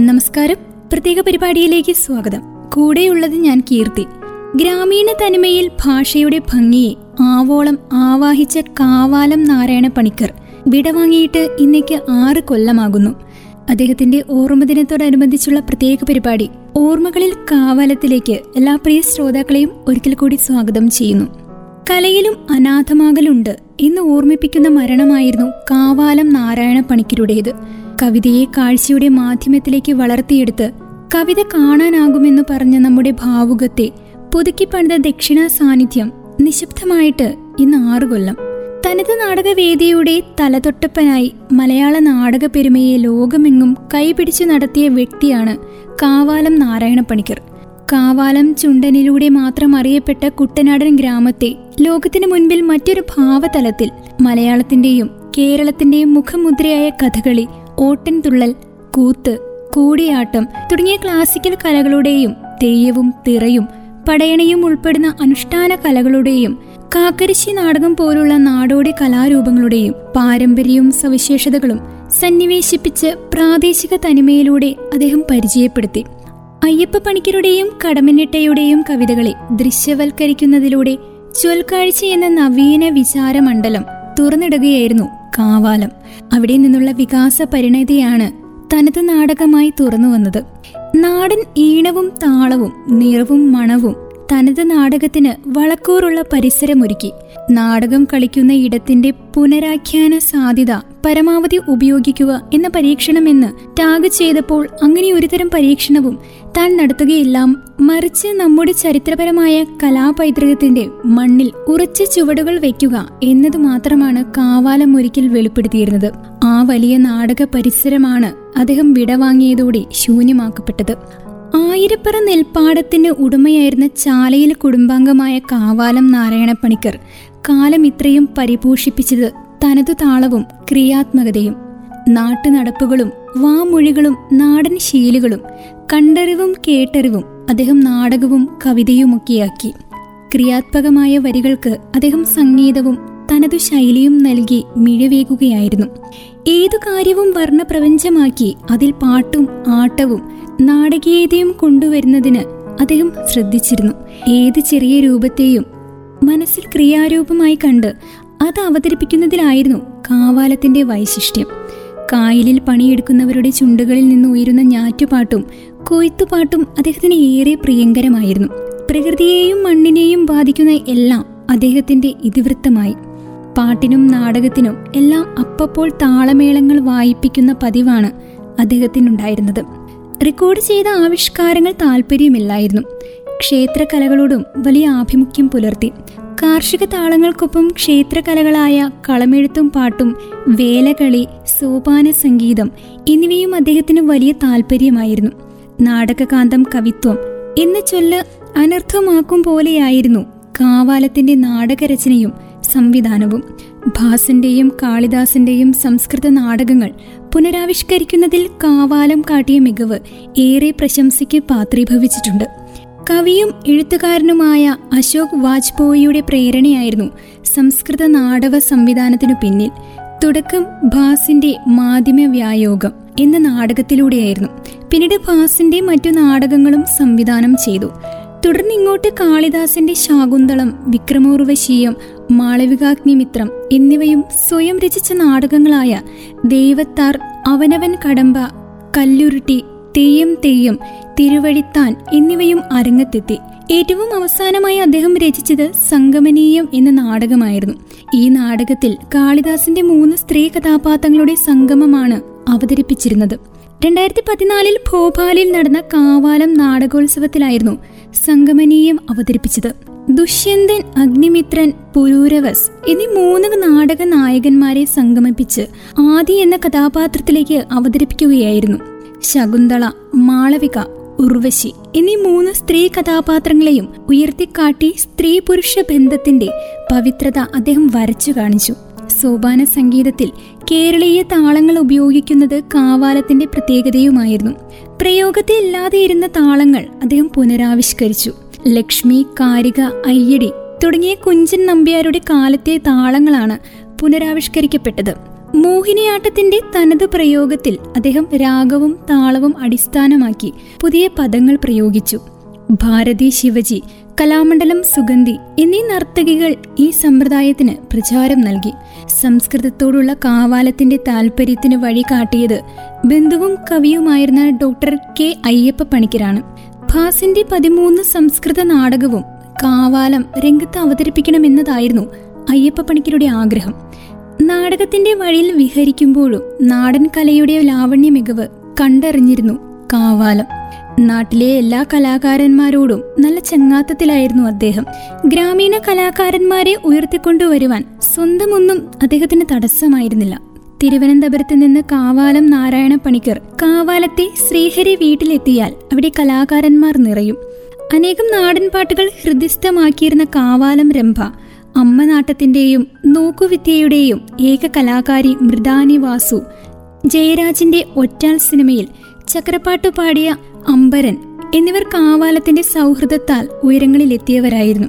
നമസ്കാരം. പ്രത്യേക പരിപാടിയിലേക്ക് സ്വാഗതം. കൂടെയുള്ളത് ഞാൻ കീർത്തി. ഗ്രാമീണ തനിമയിൽ ഭാഷയുടെ ഭംഗിയെ ആവോളം ആവാഹിച്ച കാവാലം നാരായണ പണിക്കർ വിടവാങ്ങിയിട്ട് ഇന്നേക്ക് ആറ് കൊല്ലമാകുന്നു. അദ്ദേഹത്തിന്റെ ഓർമ്മ ദിനത്തോടനുബന്ധിച്ചുള്ള പ്രത്യേക പരിപാടി ഓർമ്മകളിൽ കാവാലത്തിലേക്ക് എല്ലാ പ്രിയ ശ്രോതാക്കളെയും ഒരിക്കൽ കൂടി സ്വാഗതം ചെയ്യുന്നു. കലയിലും അനാഥമാകലുണ്ട് എന്ന് ഓർമ്മിപ്പിക്കുന്ന മരണമായിരുന്നു കാവാലം നാരായണ പണിക്കരുടേത്. കവിതയെ കാഴ്ചയുടെ മാധ്യമത്തിലേക്ക് വളർത്തിയെടുത്ത് കവിത കാണാനാകുമെന്ന് പറഞ്ഞ നമ്മുടെ ഭാവുകത്തെ പുതുക്കി പണിത ദക്ഷിണ സാന്നിധ്യം നിശബ്ദമായിട്ട് ഇന്ന് ആറു കൊല്ലം തനത് നാടകവേദിയുടെ തലതൊട്ടപ്പനായി മലയാള നാടക പെരുമയെ ലോകമെങ്ങും കൈപിടിച്ചു നടത്തിയ വ്യക്തിയാണ് കാവാലം നാരായണ പണിക്കർ കാവാലം ചുണ്ടനിലൂടെ മാത്രം അറിയപ്പെട്ട കുട്ടനാടൻ ഗ്രാമത്തെ ലോകത്തിന് മുൻപിൽ മറ്റൊരു ഭാവതലത്തിൽ മലയാളത്തിന്റെയും കേരളത്തിന്റെയും മുഖമുദ്രയായ കഥകളി ഓട്ടൻതുള്ളൽ കൂത്ത് കൂടിയാട്ടം തുടങ്ങിയ ക്ലാസിക്കൽ കലകളുടെയും തെയ്യവും തിറയും പടയണയും ഉൾപ്പെടുന്ന അനുഷ്ഠാന കലകളുടെയും കാക്കരിശി നാടകം പോലുള്ള നാടോടി കലാരൂപങ്ങളുടെയും പാരമ്പര്യവും സവിശേഷതകളും സന്നിവേശിപ്പിച്ച് പ്രാദേശിക തനിമയിലൂടെ അദ്ദേഹം പരിചയപ്പെടുത്തി. അയ്യപ്പ പണിക്കരുടെയും കടമനിട്ടയുടെയും കവിതകളെ ദൃശ്യവൽക്കരിക്കുന്നതിലൂടെ ചൊൽക്കാഴ്ച എന്ന നവീന വിചാരമണ്ഡലം തുറന്നിടുകയായിരുന്നു കാവാലം. അവിടെ നിന്നുള്ള വികാസ പരിണതിയാണ് തനത് നാടകമായി തുറന്നു വന്നത്. നാടൻ ഈണവും താളവും നിറവും മണവും തനത് നാടകത്തിന് വളക്കൂറുള്ള പരിസരമൊരുക്കി. നാടകം കളിക്കുന്ന ഇടത്തിന്റെ പുനരാഖ്യാന സാധ്യത പരമാവധി ഉപയോഗിക്കുക എന്ന പരീക്ഷണമെന്ന് ടാഗ് ചെയ്തപ്പോൾ അങ്ങനെ ഒരുതരം പരീക്ഷണവും താൻ നടത്തുകയില്ല മറിച്ച് നമ്മുടെ ചരിത്രപരമായ കലാപൈതൃകത്തിന്റെ മണ്ണിൽ ഉറച്ച ചുവടുകൾ വയ്ക്കുക എന്നത് മാത്രമാണ് കാവാലം ഒരിക്കൽ വെളിപ്പെടുത്തിയിരുന്നത്. ആ വലിയ നാടക പരിസരമാണ് അദ്ദേഹം വിടവാങ്ങിയതോടെ ശൂന്യമാക്കപ്പെട്ടത്. ആയിരപ്പറ നെൽപ്പാടത്തിന് ഉടമയായിരുന്ന ചാലയിൽ കുടുംബാംഗമായ കാവാലം നാരായണ പണിക്കർ കാലം ഇത്രയും പരിപോഷിപ്പിച്ചത് തനതു താളവും ക്രിയാത്മകതയും നാട്ടുനടപ്പുകളും വാമൊഴികളും നാടൻ ശീലുകളും കണ്ടറിവും കേട്ടറിവും അദ്ദേഹം നാടകവും കവിതയുമൊക്കെയാക്കി. ക്രിയാത്മകമായ വരികൾക്ക് അദ്ദേഹം സംഗീതവും തനതു ശൈലിയും നൽകി മിഴവേകുകയായിരുന്നു. ഏതു കാര്യവും വർണപ്രപഞ്ചമാക്കി അതിൽ പാട്ടും ആട്ടവും നാടകീയതയും കൊണ്ടുവരുന്നതിന് അദ്ദേഹം ശ്രദ്ധിച്ചിരുന്നു. ഏത് ചെറിയ രൂപത്തെയും മനസ്സിൽ ക്രിയാരൂപമായി കണ്ട് അത് അവതരിപ്പിക്കുന്നതിലായിരുന്നു കാവാലത്തിന്റെ വൈശിഷ്ട്യം. കായലിൽ പണിയെടുക്കുന്നവരുടെ ചുണ്ടുകളിൽ നിന്ന് ഉയരുന്ന ഞാറ്റുപാട്ടും കൊയ്ത്തുപാട്ടും അദ്ദേഹത്തിന് ഏറെ പ്രിയങ്കരമായിരുന്നു. പ്രകൃതിയെയും മണ്ണിനെയും ബാധിക്കുന്ന എല്ലാം അദ്ദേഹത്തിന്റെ ഇതിവൃത്തമായി. പാട്ടിനും നാടകത്തിനും എല്ലാം അപ്പപ്പോൾ താളമേളങ്ങൾ വായിപ്പിക്കുന്ന പതിവാണ് അദ്ദേഹത്തിനുണ്ടായിരുന്നത്. റെക്കോർഡ് ചെയ്ത ആവിഷ്കാരങ്ങൾ താല്പര്യമില്ലായിരുന്നു ക്ഷേത്രകലകളോടും വലിയ ആഭിമുഖ്യം പുലർത്തി. കാർഷിക താളങ്ങൾക്കൊപ്പം ക്ഷേത്രകലകളായ കളമെഴുത്തും പാട്ടും വേലകളി സോപാന സംഗീതം എന്നിവയും അദ്ദേഹത്തിന് വലിയ താല്പര്യമായിരുന്നു നാടകകാന്തം കവിത്വം എന്ന ചൊല്ല് അനർത്ഥമാക്കും പോലെയായിരുന്നു കാവാലത്തിന്റെ നാടകരചനയും സംവിധാനവും. ഭാസന്റെയും കാളിദാസന്റെയും സംസ്കൃത നാടകങ്ങൾ പുനരാവിഷ്കരിക്കുന്നതിൽ കാവാലം കാട്ടിയ മികവ് ഏറെ പ്രശംസയ്ക്ക് പാത്രീഭവിച്ചിട്ടുണ്ട്. കവിയും എഴുത്തുകാരനുമായ അശോക് വാജ്പേയിയുടെ പ്രേരണയായിരുന്നു സംസ്കൃത നാടക സംവിധാനത്തിനു പിന്നിൽ തുടക്കം ഭാസിന്റെ മാധ്യമ വ്യായോഗം എന്ന നാടകത്തിലൂടെയായിരുന്നു. പിന്നീട് ഭാസിന്റെ മറ്റു നാടകങ്ങളും സംവിധാനം ചെയ്തു. തുടർന്ന് ഇങ്ങോട്ട് കാളിദാസന്റെ ശാകുന്തളം വിക്രമോർവശീയം മാളവികാഗ്നിമിത്രം എന്നിവയും സ്വയം രചിച്ച നാടകങ്ങളായ ദേവത്താർ അവനവൻ കടമ്പ കല്ലുരുട്ടി തെയ്യം തെയ്യം തിരുവഴിത്താൻ എന്നിവയും അരങ്ങത്തെത്തി. ഏറ്റവും അവസാനമായി അദ്ദേഹം രചിച്ചത് സംഗമനീയം എന്ന നാടകമായിരുന്നു. ഈ നാടകത്തിൽ കാളിദാസിന്റെ മൂന്ന് സ്ത്രീ കഥാപാത്രങ്ങളുടെ സംഗമമാണ് അവതരിപ്പിച്ചിരുന്നത്. രണ്ടായിരത്തി പതിനാലിൽ ഭോപ്പാലിൽ നടന്ന കാവാലം നാടകോത്സവത്തിലായിരുന്നു സംഗമനീയം അവതരിപ്പിച്ചത്. ദുഷ്യന്തൻ അഗ്നിമിത്രൻ പുരൂരവസ് എന്നീ മൂന്ന് നാടക നായകന്മാരെ സംഗമിപ്പിച്ച് ആദി എന്ന കഥാപാത്രത്തിലേക്ക് അവതരിപ്പിക്കുകയായിരുന്നു. ശകുന്തള മാളവിക ഉർവശി എന്നീ മൂന്ന് സ്ത്രീ കഥാപാത്രങ്ങളെയും ഉയർത്തിക്കാട്ടി സ്ത്രീ പുരുഷ ബന്ധത്തിന്റെ പവിത്രത അദ്ദേഹം വരച്ചു കാണിച്ചു. സോപാന സംഗീതത്തിൽ കേരളീയ താളങ്ങൾ ഉപയോഗിക്കുന്നത് കാവാലത്തിന്റെ പ്രത്യേകതയുമായിരുന്നു. പ്രയോഗത്തിൽ ഇല്ലാതെയിരുന്ന താളങ്ങൾ അദ്ദേഹം പുനരാവിഷ്കരിച്ചു. ലക്ഷ്മി കാരിക അയ്യടി തുടങ്ങിയ കുഞ്ചൻ നമ്പ്യാരുടെ കാലത്തെ താളങ്ങളാണ് പുനരാവിഷ്കരിക്കപ്പെട്ടത്. മോഹിനിയാട്ടത്തിന്റെ തനത് പ്രയോഗത്തിൽ അദ്ദേഹം രാഗവും താളവും അടിസ്ഥാനമാക്കി പുതിയ പദങ്ങൾ പ്രയോഗിച്ചു. ഭാരതി ശിവജി കലാമണ്ഡലം സുഗന്ധി എന്നീ നർത്തകികൾ ഈ സമ്പ്രദായത്തിന് പ്രചാരം നൽകി. സംസ്കൃതത്തോടുള്ള കാവാലത്തിന്റെ താല്പര്യത്തിന് വഴി കാട്ടിയത് ബന്ധുവും കവിയുമായിരുന്ന ഡോക്ടർ കെ അയ്യപ്പ പണിക്കരാണ്. ഭാസിന്റെ പതിമൂന്ന് സംസ്കൃത നാടകവും കാവാലം രംഗത്ത് അവതരിപ്പിക്കണമെന്നതായിരുന്നു അയ്യപ്പ പണിക്കരുടെ ആഗ്രഹം. നാടകത്തിന്റെ വഴിയിൽ വിഹരിക്കുമ്പോഴും നാടൻ കലയുടെ ലാവണ്യ മികവ് കണ്ടറിഞ്ഞിരുന്നു കാവാലം. നാട്ടിലെ എല്ലാ കലാകാരന്മാരോടും നല്ല ചങ്ങാത്തത്തിലായിരുന്നു അദ്ദേഹം. ഗ്രാമീണ കലാകാരന്മാരെ ഉയർത്തിക്കൊണ്ടുവരുവാൻ സ്വന്തമൊന്നും അദ്ദേഹത്തിന് തടസ്സമായിരുന്നില്ല. തിരുവനന്തപുരത്ത് നിന്ന് കാവാലം നാരായണ പണിക്കർ കാവാലത്തെ ശ്രീഹരി വീട്ടിലെത്തിയാൽ അവിടെ കലാകാരന്മാർ നിറയും. അനേകം നാടൻ പാട്ടുകൾ ഹൃദിസ്ഥമാക്കിയിരുന്ന കാവാലം രംഭ അമ്മനാട്ടത്തിന്റെയും നോക്കുവിദ്യയുടെയും ഏക കലാകാരി മൃദാനി വാസു. ജയരാജിന്റെ ഒറ്റാൽ സിനിമയിൽ ചക്രപ്പാട്ടു പാടിയ അമ്പരൻ എന്നിവർ കാവാലത്തിന്റെ സൗഹൃദത്താൽ ഉയരങ്ങളിലെത്തിയവരായിരുന്നു.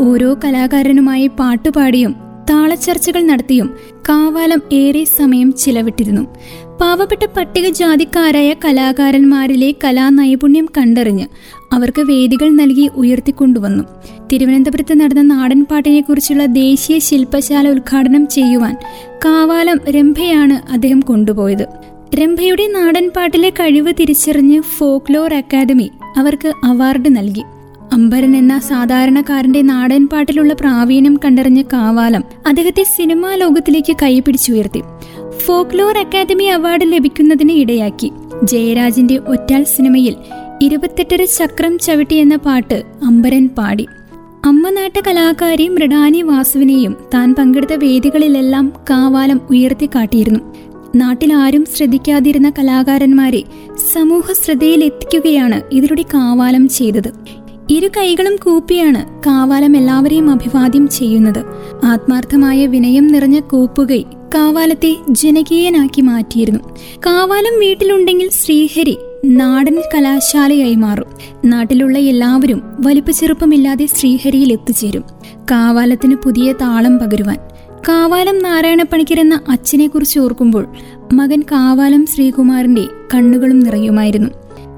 ഓരോ കലാകാരനുമായി പാട്ടുപാടിയും താളച്ചർച്ചകൾ നടത്തിയും കാവാലം ഏറെ സമയം ചിലവിട്ടിരുന്നു. പാവപ്പെട്ട പട്ടികജാതിക്കാരായ കലാകാരന്മാരിലെ കലാനൈപുണ്യം കണ്ടറിഞ്ഞ് അവർക്ക് വേദികൾ നൽകി ഉയർത്തിക്കൊണ്ടുവന്നു. തിരുവനന്തപുരത്ത് നടന്ന നാടൻപാട്ടിനെക്കുറിച്ചുള്ള ദേശീയ ശില്പശാല ഉദ്ഘാടനം ചെയ്യുവാൻ കാവാലം രംഭയാണ് അദ്ദേഹം കൊണ്ടുപോയത്. രംഭയുടെ നാടൻപാട്ടിലെ കഴിവ് തിരിച്ചറിഞ്ഞ് ഫോക്ലോർ അക്കാദമി അവർക്ക് അവാർഡ് നൽകി. അംബരൻ എന്ന സാധാരണക്കാരന്റെ നാടൻപാട്ടിലുള്ള പ്രാവീണ്യം കണ്ടറിഞ്ഞ കാവാലം അദ്ദേഹത്തെ സിനിമാ ലോകത്തിലേക്ക് കൈപിടിച്ചുയർത്തി. ഫോക്ലോർ അക്കാദമി അവാർഡ് ലഭിക്കുന്നതിന് ഇടയാക്കി. ജയരാജിന്റെ ഒറ്റാൽ സിനിമയിൽ ഇരുപത്തെട്ടര ചക്രം ചവിട്ടി എന്ന പാട്ട് അംബരൻ പാടി. അമ്മനാട്ട കലാകാരി മൃഡാനി വാസുവിനെയും താൻ പങ്കെടുത്ത വേദികളിലെല്ലാം കാവാലം ഉയർത്തിക്കാട്ടിയിരുന്നു നാട്ടിൽ ആരും ശ്രദ്ധിക്കാതിരുന്ന കലാകാരന്മാരെ സമൂഹ ശ്രദ്ധയിലെത്തിക്കുകയാണ് ഇതിലൂടെ കാവാലം ചെയ്തത്. ഇരു കൈകളും കൂപ്പിയാണ് കാവാലം എല്ലാവരെയും അഭിവാദ്യം ചെയ്യുന്നത്. ആത്മാർത്ഥമായ വിനയം നിറഞ്ഞ കൂപ്പുകൈ കാവാലത്തെ ജനകീയനാക്കി മാറ്റിയിരുന്നു. കാവാലം വീട്ടിലുണ്ടെങ്കിൽ ശ്രീഹരി നാടൻ കലാശാലയായി മാറും. നാട്ടിലുള്ള എല്ലാവരും വലിപ്പ ചെറുപ്പമില്ലാതെ ശ്രീഹരിയിൽ എത്തിച്ചേരും. കാവാലത്തിന് പുതിയ താളം പകരുവാൻ. കാവാലം നാരായണപ്പണിക്കർ എന്ന അച്ഛനെക്കുറിച്ച് ഓർക്കുമ്പോൾ മകൻ കാവാലം ശ്രീകുമാറിന്റെ കണ്ണുകളും നിറയുമായിരുന്നു.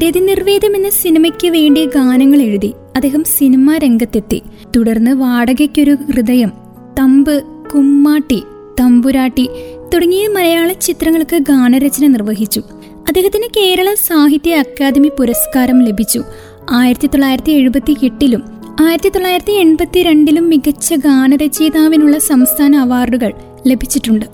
രതിനിർവേദം എന്ന സിനിമയ്ക്ക് വേണ്ടി ഗാനങ്ങൾ എഴുതി അദ്ദേഹം സിനിമാ രംഗത്തെത്തി. തുടർന്ന് വാടകയ്ക്കൊരു ഹൃദയം തമ്പ് കുമ്മാട്ടി തമ്പുരാട്ടി തുടങ്ങിയ മലയാള ചിത്രങ്ങൾക്ക് ഗാനരചന നിർവഹിച്ചു. അദ്ദേഹത്തിന് കേരള സാഹിത്യ അക്കാദമി പുരസ്കാരം ലഭിച്ചു. ആയിരത്തി തൊള്ളായിരത്തി എഴുപത്തി എട്ടിലും ആയിരത്തി തൊള്ളായിരത്തി എൺപത്തി രണ്ടിലും മികച്ച ഗാനരചയിതാവിനുള്ള സംസ്ഥാന അവാർഡുകൾ ലഭിച്ചിട്ടുണ്ട്.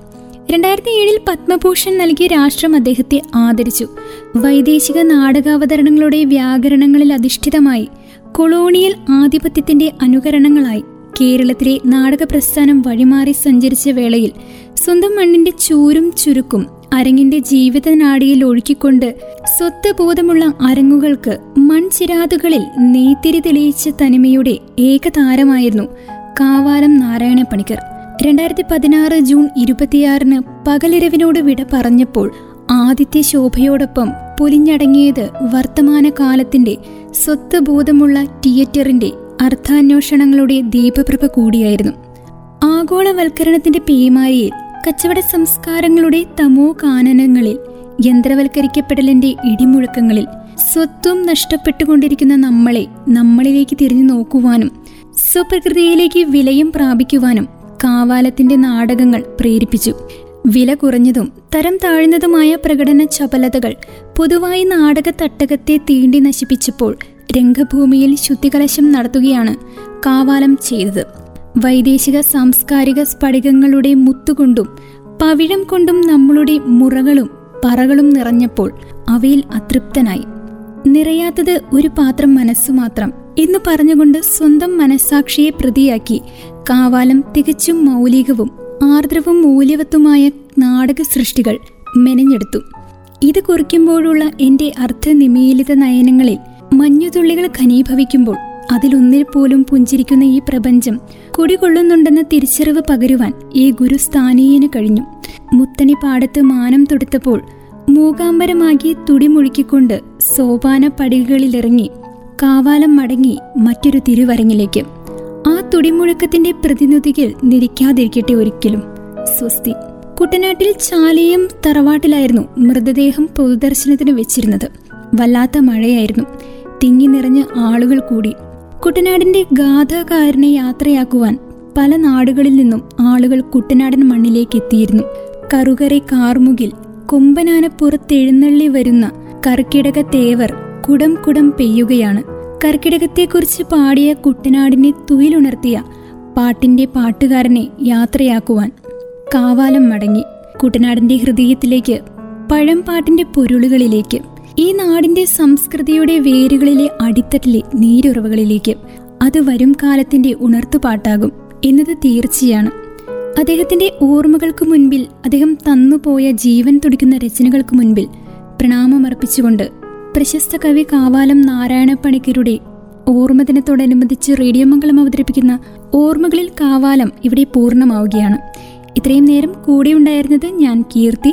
രണ്ടായിരത്തി ഏഴിൽ പത്മഭൂഷൺ നൽകിയ രാഷ്ട്രം അദ്ദേഹത്തെ ആദരിച്ചു. വൈദേശിക നാടകാവതരണങ്ങളുടെ വ്യാകരണങ്ങളിൽ അധിഷ്ഠിതമായി കൊളോണിയൽ ആധിപത്യത്തിന്റെ അനുകരണങ്ങളായി. കേരളത്തിലെ നാടക പ്രസ്ഥാനം വഴിമാറി സഞ്ചരിച്ച വേളയിൽ സ്വന്തം മണ്ണിന്റെ ചൂരും ചുരുക്കും അരങ്ങിന്റെ ജീവിതനാടിയിൽ ഒഴുക്കിക്കൊണ്ട് സ്വത്വബോധമുള്ള അരങ്ങുകൾക്ക് മൺചിരാതുകളിൽ നെയ്ത്തിരി തെളിയിച്ച തനിമയുടെ ഏകതാരമായിരുന്നു കാവാലം നാരായണ പണിക്കർ. രണ്ടായിരത്തി പതിനാറ് ജൂൺ ഇരുപത്തിയാറിന് പകലിരവിനോട് വിട പറഞ്ഞപ്പോൾ ആദിത്യ ശോഭയോടൊപ്പം പൊലിഞ്ഞടങ്ങിയത് വർത്തമാനകാലത്തിന്റെ സ്വത്വബോധമുള്ള തിയേറ്ററിന്റെ അർത്ഥാന്വേഷണങ്ങളുടെ ദീപപ്രഭ കൂടിയായിരുന്നു. ആഗോളവൽക്കരണത്തിന്റെ പേമാരിയിൽ കച്ചവട സംസ്കാരങ്ങളുടെ തമോ കാനനങ്ങളിൽ യന്ത്രവൽക്കരിക്കപ്പെടലിന്റെ ഇടിമുഴക്കങ്ങളിൽ സ്വത്വം നഷ്ടപ്പെട്ടുകൊണ്ടിരിക്കുന്ന നമ്മളെ നമ്മളിലേക്ക് തിരിഞ്ഞു നോക്കുവാനും സ്വപ്രകൃതിയിലേക്ക് വിലയും പ്രാപിക്കുവാനും കാവാലത്തിന്റെ നാടകങ്ങൾ പ്രേരിപ്പിച്ചു. വില കുറഞ്ഞതും തരം താഴ്ന്നതുമായ പ്രകടന ചപലതകൾ പൊതുവായി നാടക തട്ടകത്തെ തീണ്ടി നശിപ്പിച്ചപ്പോൾ രംഗഭൂമിയിൽ ശുദ്ധികലശം നടത്തുകയാണ് കാവാലം ചെയ്തത്. വൈദേശിക സാംസ്കാരിക സ്ഫടികങ്ങളുടെ മുത്തുകൊണ്ടും പവിഴം കൊണ്ടും നമ്മളുടെ മുറകളും പറകളും നിറഞ്ഞപ്പോൾ അവയിൽ അതൃപ്തനായി. നിറയാത്തത് ഒരു പാത്രം മനസ്സു മാത്രം എന്ന് പറഞ്ഞുകൊണ്ട് സ്വന്തം മനസ്സാക്ഷിയെ പ്രതിയാക്കി കാവാലം തികച്ചും മൗലികവും ആർദ്രവും മൂല്യവത്തുമായ നാടക സൃഷ്ടികൾ മെനഞ്ഞെടുത്തു. ഇത് കുറിക്കുമ്പോഴുള്ള എന്റെ അർത്ഥനിമീലിത നയനങ്ങളിൽ മഞ്ഞുതുള്ളികൾ ഘനീഭവിക്കുമ്പോൾ അതിലൊന്നിൽ പോലും പുഞ്ചിരിക്കുന്ന ഈ പ്രപഞ്ചം കുടികൊള്ളുന്നുണ്ടെന്ന തിരിച്ചറിവ് പകരുവാൻ ഈ ഗുരുസ്ഥാനീയന് കഴിഞ്ഞു. മുത്തണി പാടത്ത് മാനം തൊടുത്തപ്പോൾ മൂകാംബരമാകി തുടിമുഴുക്കിക്കൊണ്ട് സോപാന പടികളിലിറങ്ങി കാവാലം മടങ്ങി മറ്റൊരു തിരുവരങ്ങിലേക്ക്. ആ തുടിമുഴക്കത്തിന്റെ പ്രതിനിധികൾ നിരിക്കാതിരിക്കട്ടെ ഒരിക്കലും. സ്വസ്തി. കുട്ടനാട്ടിൽ ചാലയും തറവാട്ടിലായിരുന്നു മൃതദേഹം പൊതുദർശനത്തിന് വെച്ചിരുന്നത്. വല്ലാത്ത മഴയായിരുന്നു. തിങ്ങി നിറഞ്ഞ ആളുകൾ കൂടി. കുട്ടനാടിന്റെ ഗാഥാകാരനെ യാത്രയാക്കുവാൻ പല നാടുകളിൽ നിന്നും ആളുകൾ കുട്ടനാടൻ മണ്ണിലേക്ക് എത്തിയിരുന്നു. കറുകറി കാർമുകിൽ കൊമ്പനാന പുറത്തെഴുന്നള്ളി വരുന്ന കർക്കിടക തേവർ കുടം കുടം പെയ്യുകയാണ്. കർക്കിടകത്തെക്കുറിച്ച് പാടിയ കുട്ടനാടിനെ തുയിലുണർത്തിയ പാട്ടിന്റെ പാട്ടുകാരനെ യാത്രയാക്കുവാൻ കാവാലം മടങ്ങി. കുട്ടനാടിന്റെ ഹൃദയത്തിലേക്ക് പഴംപാട്ടിന്റെ പൊരുളുകളിലേക്ക് ഈ നാടിന്റെ സംസ്കൃതിയുടെ വേരുകളിലെ അടിത്തട്ടിലെ നീരുറവുകളിലേക്ക് അത് വരും കാലത്തിന്റെ ഉണർത്തുപാട്ടാകും എന്നത് തീർച്ചയാണ്. അദ്ദേഹത്തിന്റെ ഓർമ്മകൾക്ക് മുൻപിൽ അദ്ദേഹം തന്നുപോയ ജീവൻ തുടിക്കുന്ന രചനകൾക്ക് മുൻപിൽ പ്രണാമമർപ്പിച്ചുകൊണ്ട് പ്രശസ്ത കവി കാവാലം നാരായണ പണിക്കരുടെ ഓർമ്മദിനത്തോടനുബന്ധിച്ച് റേഡിയോ മംഗളം അവതരിപ്പിക്കുന്ന ഓർമ്മകളിൽ കാവാലം ഇവിടെ പൂർണമാവുകയാണ്. ഇത്രയും നേരം കൂടെ ഉണ്ടായിരുന്നത് ഞാൻ കീർത്തി.